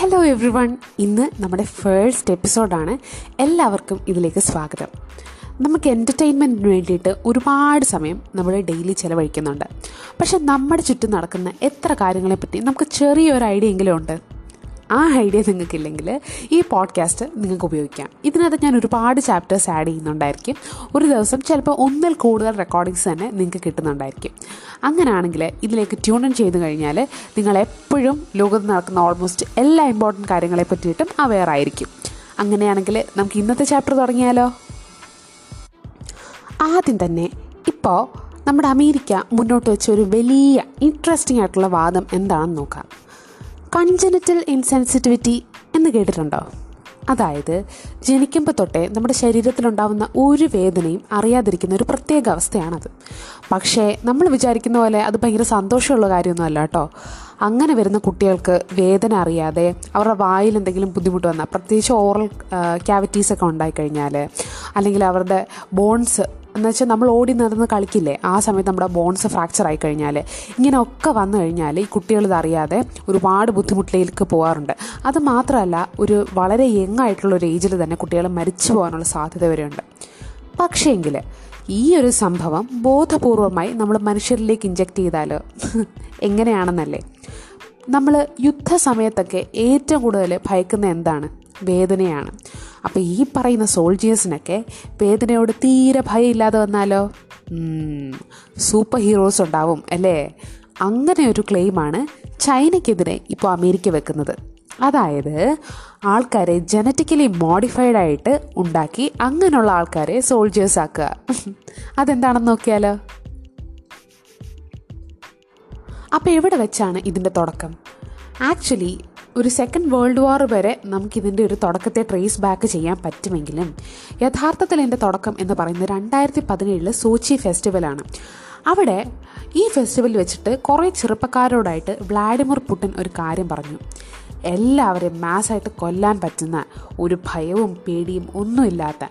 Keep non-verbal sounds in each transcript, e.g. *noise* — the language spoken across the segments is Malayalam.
ഹലോ എവ്രി വൺ ഇന്ന് നമ്മുടെ ഫേസ്റ്റ് എപ്പിസോഡാണ് എല്ലാവർക്കും ഇതിലേക്ക് സ്വാഗതം. നമുക്ക് എന്റർടൈൻമെന്റിന് വേണ്ടിയിട്ട് ഒരുപാട് സമയം നമ്മൾ ഡെയിലി ചിലവഴിക്കുന്നുണ്ട്. പക്ഷെ നമ്മുടെ ചുറ്റും നടക്കുന്ന എത്ര കാര്യങ്ങളെപ്പറ്റി നമുക്ക് ചെറിയൊരു ഐഡിയ എങ്കിലും ഉണ്ട്? ആ ഐഡിയ നിങ്ങൾക്കില്ലെങ്കിൽ ഈ പോഡ്കാസ്റ്റ് നിങ്ങൾക്ക് ഉപയോഗിക്കാം. ഇതിനകത്ത് ഞാൻ ഒരുപാട് ചാപ്റ്റേഴ്സ് ആഡ് ചെയ്യുന്നുണ്ടായിരിക്കും. ഒരു ദിവസം ചിലപ്പോൾ ഒന്നിൽ കൂടുതൽ റെക്കോർഡിങ്സ് തന്നെ നിങ്ങൾക്ക് കിട്ടുന്നുണ്ടായിരിക്കും. അങ്ങനെയാണെങ്കിൽ ഇതിലേക്ക് ട്യൂൺ ഇൻ ചെയ്ത് കഴിഞ്ഞാൽ നിങ്ങൾ എപ്പോഴും ലോകത്ത് നടക്കുന്ന ഓൾമോസ്റ്റ് എല്ലാ ഇമ്പോർട്ടന്റ് കാര്യങ്ങളെ പറ്റിയിട്ടും അവെയർ ആയിരിക്കും. അങ്ങനെയാണെങ്കിൽ നമുക്ക് ഇന്നത്തെ ചാപ്റ്റർ തുടങ്ങിയാലോ? ആദ്യം തന്നെ ഇപ്പോൾ നമ്മുടെ അമേരിക്ക മുന്നോട്ട് വെച്ച ഒരു വലിയ ഇൻട്രസ്റ്റിംഗ് ആയിട്ടുള്ള വാദം എന്താണെന്ന് നോക്കാം. കൺജനറ്റൽ ഇൻസെൻസിറ്റിവിറ്റി എന്ന് കേട്ടിട്ടുണ്ടോ? അതായത് ജനിക്കുമ്പോൾ തൊട്ടേ നമ്മുടെ ശരീരത്തിലുണ്ടാവുന്ന ഒരു വേദനയും അറിയാതിരിക്കുന്ന ഒരു പ്രത്യേക അവസ്ഥയാണത്. പക്ഷേ നമ്മൾ വിചാരിക്കുന്ന പോലെ അത് ഭയങ്കര സന്തോഷമുള്ള കാര്യമൊന്നുമല്ല കേട്ടോ. അങ്ങനെ വരുന്ന കുട്ടികൾക്ക് വേദന അറിയാതെ അവരുടെ വായിൽ എന്തെങ്കിലും ബുദ്ധിമുട്ട് വന്നാൽ പ്രത്യേകിച്ച് ഓറൽ ക്യാവിറ്റീസൊക്കെ ഉണ്ടായിക്കഴിഞ്ഞാൽ അല്ലെങ്കിൽ അവരുടെ ബോൺസ് എന്ന് വെച്ചാൽ നമ്മൾ ഓടി നടന്ന് കളിക്കില്ലേ? ആ സമയത്ത് നമ്മുടെ ബോൺസ് ഫ്രാക്ചർ ആയി കഴിഞ്ഞാൽ ഇങ്ങനെയൊക്കെ വന്നു കഴിഞ്ഞാൽ ഈ കുട്ടികൾ ഇതറിയാതെ ഒരുപാട് ബുദ്ധിമുട്ടിലേക്ക് പോകാറുണ്ട്. അത് മാത്രമല്ല ഒരു വളരെ യങ് ആയിട്ടുള്ള ഒരു ഏജിൽ തന്നെ കുട്ടികൾ മരിച്ചു പോകാനുള്ള സാധ്യത വരെയുണ്ട്. പക്ഷേങ്കിൽ ഈ ഒരു സംഭവം ബോധപൂർവമായി നമ്മൾ മനുഷ്യരിലേക്ക് ഇഞ്ചക്ട് ചെയ്താൽ *laughs* എങ്ങനെയാണെന്നല്ലേ? നമ്മൾ യുദ്ധ സമയത്തൊക്കെ ഏറ്റവും കൂടുതൽ ഭയക്കുന്ന എന്താണ്? വേദനയാണ്. അപ്പോൾ ഈ പറയുന്ന സോൾജിയേഴ്സിനൊക്കെ വേദനയോട് തീരെ ഭയമില്ലാതെ വന്നാലോ? സൂപ്പർ ഹീറോസ് ഉണ്ടാവും അല്ലേ? അങ്ങനെ ഒരു ക്ലെയിമാണ് ചൈനയ്ക്കെതിരെ ഇപ്പോൾ അമേരിക്ക വെക്കുന്നത്. അതായത് ആൾക്കാരെ ജനറ്റിക്കലി മോഡിഫൈഡ് ആയിട്ട് ഉണ്ടാക്കി അങ്ങനെയുള്ള ആൾക്കാരെ സോൾജേഴ്സ് ആക്കുക. അതെന്താണെന്ന് നോക്കിയാലോ? അപ്പോൾ എവിടെ വെച്ചാണ് ഇതിന്റെ തുടക്കം? ആക്ച്വലി ഒരു സെക്കൻഡ് വേൾഡ് വാർ വരെ നമുക്കിതിന്റെ ഒരു തുടക്കത്തെ ട്രേസ് ബാക്ക് ചെയ്യാൻ പറ്റുമെങ്കിലും യഥാർത്ഥത്തിൽ എന്റെ തുടക്കം എന്ന് പറയുന്നത് രണ്ടായിരത്തി പതിനേഴിലെ സോച്ചി ഫെസ്റ്റിവലാണ് അവിടെ ഈ ഫെസ്റ്റിവൽ വെച്ചിട്ട് കുറേ ചെറുപ്പക്കാരോടായിട്ട് വ്ളാഡിമിർ പുടിൻ ഒരു കാര്യം പറഞ്ഞു. എല്ലാവരെയും മാസ്സായിട്ട് കൊല്ലാൻ പറ്റുന്ന ഒരു ഭയവും പേടിയും ഒന്നുമില്ലാത്ത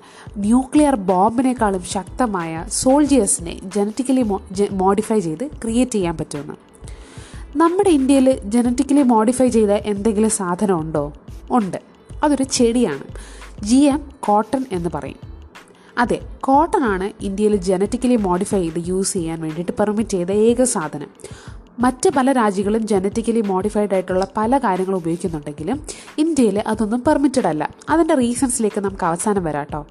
ന്യൂക്ലിയർ ബോംബിനേക്കാളും ശക്തമായ സോൾജിയേഴ്സിനെ ജനറ്റിക്കലി മോഡിഫൈ ചെയ്ത് ക്രിയേറ്റ് ചെയ്യാൻ പറ്റുമെന്ന്. നമ്മുടെ ഇന്ത്യയിൽ ജനറ്റിക്കലി മോഡിഫൈ ചെയ്ത എന്തെങ്കിലും സാധനം ഉണ്ടോ. ഉണ്ട് അതൊരു ചെടിയാണ്. ജി എം കോട്ടൺ എന്ന് പറയും. അതെ കോട്ടൺ ആണ് ഇന്ത്യയിൽ ജനറ്റിക്കലി മോഡിഫൈ ചെയ്ത് യൂസ് ചെയ്യാൻ വേണ്ടിയിട്ട് പെർമിറ്റ് ചെയ്ത ഏക സാധനം. മറ്റ് പല രാജ്യങ്ങളും ജനറ്റിക്കലി മോഡിഫൈഡ് ആയിട്ടുള്ള പല കാര്യങ്ങളും ഉപയോഗിക്കുന്നുണ്ടെങ്കിലും ഇന്ത്യയിൽ അതൊന്നും പെർമിറ്റഡ് അല്ല. അതിന്റെ റീസൺസിലേക്ക് നമുക്ക് അവസാനം വരാട്ടോ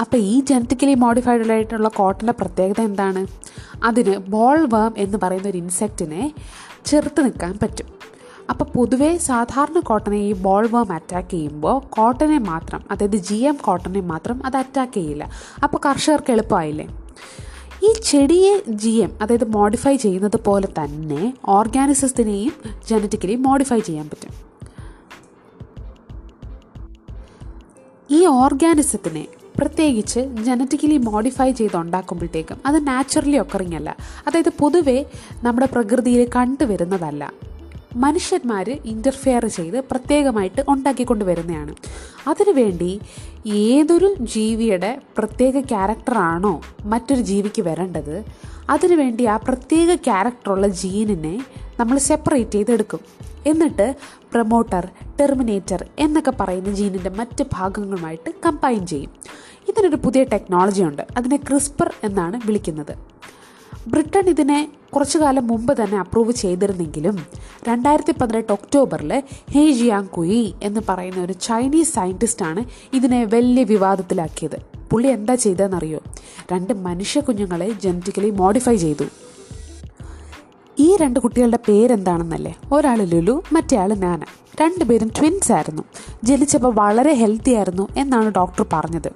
അപ്പോൾ ഈ ജനറ്റിക്കലി മോഡിഫൈഡ് ആയിട്ടുള്ള കോട്ടന്റെ പ്രത്യേകത എന്താണ്? അതിന് ബോൾ വേം എന്ന് പറയുന്ന ഒരു ഇൻസെക്റ്റിനെ ചെറുത്ത് നിൽക്കാൻ പറ്റും. അപ്പോൾ പൊതുവേ സാധാരണ കോട്ടനെ ഈ ബോൾ വേം അറ്റാക്ക് ചെയ്യുമ്പോൾ കോട്ടനെ മാത്രം അതായത് ജി എം കോട്ടനെ മാത്രം അത് അറ്റാക്ക് ചെയ്യില്ല. അപ്പോൾ കർഷകർക്ക് എളുപ്പമായില്ലേ? ഈ ചെടിയെ ജി എം അതായത് മോഡിഫൈ ചെയ്യുന്നത് പോലെ തന്നെ ഓർഗാനിസത്തിനെയും ജനറ്റിക്കലി മോഡിഫൈ ചെയ്യാൻ പറ്റും. ഈ ഓർഗാനിസത്തിനെ പ്രത്യേകിച്ച് ജനറ്റിക്കലി മോഡിഫൈ ചെയ്ത് ഉണ്ടാക്കുമ്പോഴത്തേക്കും അത് നാച്ചുറലി ഒക്കറിങ് അല്ല. അതായത് പൊതുവേ നമ്മുടെ പ്രകൃതിയിൽ കണ്ടുവരുന്നതല്ല. മനുഷ്യന്മാർ ഇന്റർഫെയർ ചെയ്ത് പ്രത്യേകമായിട്ട് ഉണ്ടാക്കിക്കൊണ്ട് വരുന്നതാണ് അതിനുവേണ്ടി ഏതൊരു ജീവിയുടെ പ്രത്യേക ക്യാരക്ടറാണോ മറ്റൊരു ജീവിക്ക് വരേണ്ടത് അതിനുവേണ്ടി ആ പ്രത്യേക ക്യാരക്ടറുള്ള ജീനിനെ നമ്മൾ സെപ്പറേറ്റ് ചെയ്തെടുക്കും. എന്നിട്ട് പ്രൊമോട്ടർ ടെർമിനേറ്റർ എന്നൊക്കെ പറയുന്ന ജീനിന്റെ മറ്റ് ഭാഗങ്ങളുമായിട്ട് കമ്പൈൻ ചെയ്യും. ഇതിനൊരു പുതിയ ടെക്നോളജി ഉണ്ട്. അതിനെ ക്രിസ്പർ എന്നാണ് വിളിക്കുന്നത്. ബ്രിട്ടൻ ഇതിനെ കുറച്ചു കാലം മുമ്പ് തന്നെ അപ്രൂവ് ചെയ്തിരുന്നെങ്കിലും രണ്ടായിരത്തി പതിനെട്ട് ഒക്ടോബറിൽ ഹേ ജിയാങ് കുയി എന്ന് പറയുന്ന ഒരു ചൈനീസ് സയന്റിസ്റ്റാണ് ഇതിനെ വലിയ വിവാദത്തിലാക്കിയത്. പുള്ളി എന്താ ചെയ്തതെന്നറിയോ? രണ്ട് മനുഷ്യ കുഞ്ഞുങ്ങളെ ജനറ്റിക്കലി മോഡിഫൈ ചെയ്തു. ഈ രണ്ട് കുട്ടികളുടെ പേരെന്താണെന്നല്ലേ? ഒരാൾ ലുലു മറ്റേ ആൾ നാന. രണ്ടുപേരും ട്വിൻസ് ആയിരുന്നു. ജനിച്ചപ്പോൾ വളരെ ഹെൽത്തി ആയിരുന്നു എന്നാണ് ഡോക്ടർ പറഞ്ഞത്.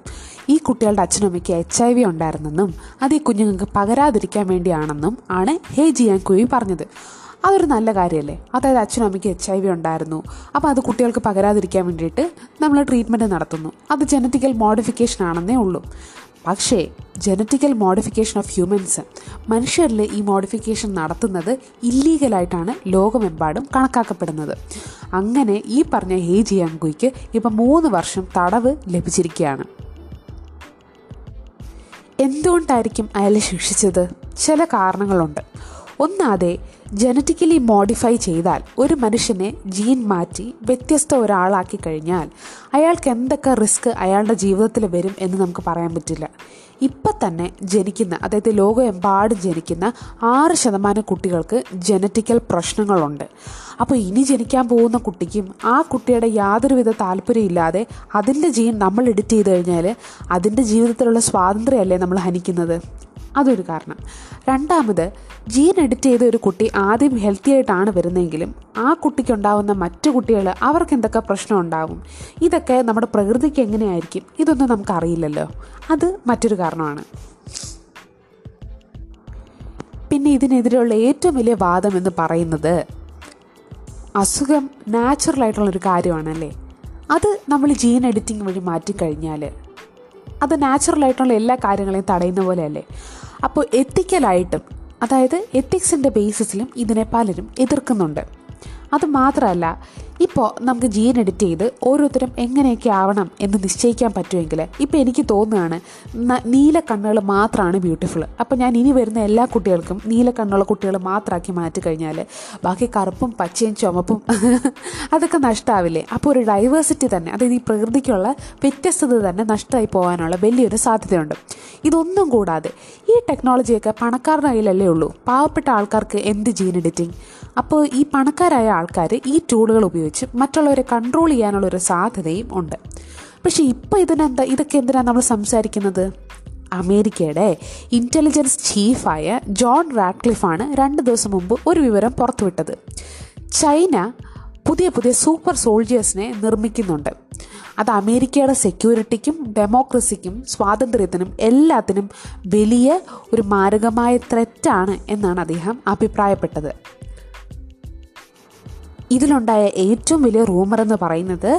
ഈ കുട്ടികളുടെ അച്ഛനമ്മയ്ക്ക് എച്ച് ഐ വി ഉണ്ടായിരുന്നെന്നും അത് ഈ കുഞ്ഞുങ്ങൾക്ക് പകരാതിരിക്കാൻ വേണ്ടിയാണെന്നും ആണ് ഹേ ജിയാൻ കുയി പറഞ്ഞത്. അതൊരു നല്ല കാര്യമല്ലേ അതായത് അച്ഛനും അമ്മയ്ക്ക് എച്ച് ഐ വി ഉണ്ടായിരുന്നു. അപ്പോൾ അത് കുട്ടികൾക്ക് പകരാതിരിക്കാൻ വേണ്ടിയിട്ട് നമ്മൾ ട്രീറ്റ്മെന്റ് നടത്തുന്നു. അത് ജനറ്റിക്കൽ മോഡിഫിക്കേഷൻ ആണെന്നേ ഉള്ളൂ. പക്ഷേ ജനറ്റിക്കൽ മോഡിഫിക്കേഷൻ ഓഫ് ഹ്യൂമൻസ് മനുഷ്യരിൽ ഈ മോഡിഫിക്കേഷൻ നടത്തുന്നത് ഇല്ലീഗലായിട്ടാണ് ലോകമെമ്പാടും കണക്കാക്കപ്പെടുന്നത്. അങ്ങനെ ഈ പറഞ്ഞ ഹേ ജിയാങ്കുയ്ക്ക് ഇപ്പം മൂന്ന് വർഷം തടവ് ലഭിച്ചിരിക്കുകയാണ്. എന്തുകൊണ്ടായിരിക്കും അയാളെ ശിക്ഷിച്ചത്? ചില കാരണങ്ങളുണ്ട്. ഒന്നാതെ ജനറ്റിക്കലി മോഡിഫൈ ചെയ്താൽ ഒരു മനുഷ്യനെ ജീൻ മാറ്റി വ്യത്യസ്ത ഒരാളാക്കി കഴിഞ്ഞാൽ അയാൾക്ക് എന്തൊക്കെ റിസ്ക് അയാളുടെ ജീവിതത്തിൽ വരും എന്ന് നമുക്ക് പറയാൻ പറ്റില്ല. ഇപ്പം തന്നെ ജനിക്കുന്ന അതായത് ലോകമെമ്പാടും ജനിക്കുന്ന ആറ് ശതമാനം കുട്ടികൾക്ക് ജനറ്റിക്കൽ പ്രശ്നങ്ങളുണ്ട്. അപ്പോൾ ഇനി ജനിക്കാൻ പോകുന്ന കുട്ടിക്കും ആ കുട്ടിയുടെ യാതൊരുവിധ താല്പര്യമില്ലാതെ അതിന്റെ ജീൻ നമ്മൾ എഡിറ്റ് ചെയ്ത് കഴിഞ്ഞാൽ അതിന്റെ ജീവിതത്തിലുള്ള സ്വാതന്ത്ര്യമല്ലേ നമ്മൾ ഹനിക്കുന്നത്? അതൊരു കാരണം. രണ്ടാമത് ജീൻ എഡിറ്റ് ചെയ്ത ഒരു കുട്ടി ആദ്യം ഹെൽത്തി ആയിട്ടാണ് വരുന്നതെങ്കിലും ആ കുട്ടിക്കുണ്ടാവുന്ന മറ്റു കുട്ടികൾ അവർക്ക് എന്തൊക്കെ പ്രശ്നം ഉണ്ടാകും ഇതൊക്കെ നമ്മുടെ പ്രകൃതിക്ക് എങ്ങനെയായിരിക്കും? ഇതൊന്നും നമുക്കറിയില്ലല്ലോ. അത് മറ്റൊരു കാരണമാണ്. പിന്നെ ഇതിനെതിരെയുള്ള ഏറ്റവും വലിയ വാദം എന്ന് പറയുന്നത് അസുഖം നാച്ചുറൽ ആയിട്ടുള്ളൊരു കാര്യമാണല്ലേ? അത് നമ്മൾ ജീൻ എഡിറ്റിംഗ് വഴി മാറ്റിക്കഴിഞ്ഞാൽ അത് നാച്ചുറലായിട്ടുള്ള എല്ലാ കാര്യങ്ങളെയും തടയുന്ന പോലെയല്ലേ? അപ്പോൾ എത്തിക്കലായിട്ടും അതായത് എത്തിക്സിന്റെ ബേസിസിലും ഇതിനെ പലരും എതിർക്കുന്നുണ്ട്. അത് മാത്രമല്ല ഇപ്പോൾ നമുക്ക് ജീൻ എഡിറ്റ് ചെയ്ത് ഓരോരുത്തരും എങ്ങനെയൊക്കെ ആവണം എന്ന് നിശ്ചയിക്കാൻ പറ്റുമെങ്കിൽ ഇപ്പോൾ എനിക്ക് തോന്നുകയാണ് നീല കണ്ണുകൾ മാത്രമാണ് ബ്യൂട്ടിഫുൾ അപ്പോൾ ഞാൻ ഇനി വരുന്ന എല്ലാ കുട്ടികൾക്കും നീല കണ്ണുള്ള കുട്ടികൾ മാത്രമാക്കി മാറ്റി കഴിഞ്ഞാൽ ബാക്കി കറുപ്പും പച്ചയും ചുമപ്പും *laughs* അതൊക്കെ നഷ്ടമാവില്ലേ അപ്പോൾ ഒരു ഡൈവേഴ്സിറ്റി തന്നെ അതായത് ഈ പ്രകൃതിക്കുള്ള വ്യത്യസ്തത തന്നെ നഷ്ടമായി പോകാനുള്ള വലിയൊരു സാധ്യതയുണ്ട്. ഇതൊന്നും കൂടാതെ ഈ ടെക്നോളജിയൊക്കെ പണക്കാരുടെ കയ്യിലല്ലേ ഉള്ളൂ. പാവപ്പെട്ട ആൾക്കാർക്ക് എന്ത് ജീൻ എഡിറ്റിംഗ് അപ്പോൾ ഈ പണക്കാരായ ആൾക്കാർ ഈ ടൂളുകൾ ഉപയോഗിച്ച് മറ്റുള്ളവരെ കൺട്രോൾ ചെയ്യാനുള്ള ഒരു സാധ്യതയും ഉണ്ട്. പക്ഷേ ഇപ്പോൾ ഇതിനെന്താ ഇതൊക്കെ എന്തിനാണ് നമ്മൾ സംസാരിക്കുന്നത്? അമേരിക്കയുടെ ഇന്റലിജൻസ് ചീഫായ ജോൺ റാഡ്ക്ലിഫാണ് രണ്ട് ദിവസം മുമ്പ് ഒരു വിവരം പുറത്തുവിട്ടത്. ചൈന പുതിയ പുതിയ സൂപ്പർ സോൾജിയേഴ്സിനെ നിർമ്മിക്കുന്നുണ്ട്. അത് അമേരിക്കയുടെ സെക്യൂരിറ്റിക്കും ഡെമോക്രസിക്കും സ്വാതന്ത്ര്യത്തിനും എല്ലാത്തിനും വലിയ ഒരു മാരകമായ ത്രെറ്റാണ് എന്നാണ് അദ്ദേഹം അഭിപ്രായപ്പെട്ടത്. ഇതിലുണ്ടായ ഏറ്റവും വലിയ റൂമർ എന്ന് പറയുന്നത്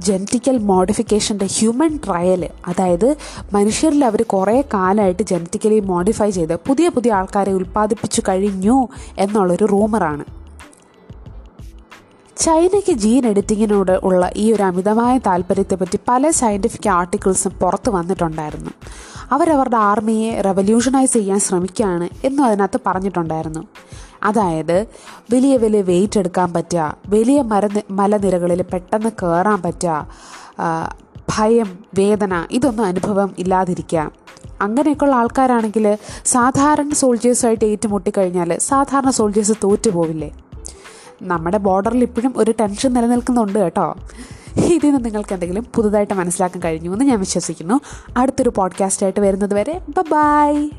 ജനറ്റിക്കൽ മോഡിഫിക്കേഷന്റെ ഹ്യൂമൻ ട്രയൽ അതായത് മനുഷ്യരിൽ അവർ കുറേ കാലമായിട്ട് ജനറ്റിക്കലി മോഡിഫൈ ചെയ്ത് പുതിയ പുതിയ ആൾക്കാരെ ഉൽപ്പാദിപ്പിച്ചു കഴിഞ്ഞു എന്നുള്ളൊരു റൂമറാണ് ചൈനയ്ക്ക് ജീൻ എഡിറ്റിങ്ങിനോട് ഉള്ള ഈ ഒരു അമിതമായ താല്പര്യത്തെപ്പറ്റി പല സയന്റിഫിക് ആർട്ടിക്കിൾസും പുറത്ത് വന്നിട്ടുണ്ടായിരുന്നു. അവരവരുടെ ആർമിയെ റെവല്യൂഷനൈസ് ചെയ്യാൻ ശ്രമിക്കുകയാണ് എന്നും അതിനകത്ത് പറഞ്ഞിട്ടുണ്ടായിരുന്നു. അതായത് വലിയ വലിയ വെയിറ്റ് എടുക്കാൻ പറ്റുക വലിയ മര മലനിരകളിൽ പെട്ടെന്ന് കയറാൻ പറ്റുക ഭയം വേദന ഇതൊന്നും അനുഭവം ഇല്ലാതിരിക്കുക. അങ്ങനെയൊക്കെയുള്ള ആൾക്കാരാണെങ്കിൽ സാധാരണ സോൾജേഴ്സുമായിട്ട് ഏറ്റുമുട്ടിക്കഴിഞ്ഞാൽ സാധാരണ സോൾജേഴ്സ് തോറ്റു പോവില്ലേ നമ്മുടെ ബോർഡറിൽ ഇപ്പോഴും ഒരു ടെൻഷൻ നിലനിൽക്കുന്നുണ്ട് കേട്ടോ. ഇതിൽ നിന്ന് നിങ്ങൾക്ക് എന്തെങ്കിലും പുതുതായിട്ട് മനസ്സിലാക്കാൻ കഴിഞ്ഞു എന്ന് ഞാൻ വിശ്വസിക്കുന്നു. അടുത്തൊരു പോഡ്കാസ്റ്റായിട്ട് വരുന്നത് വരെ ബൈ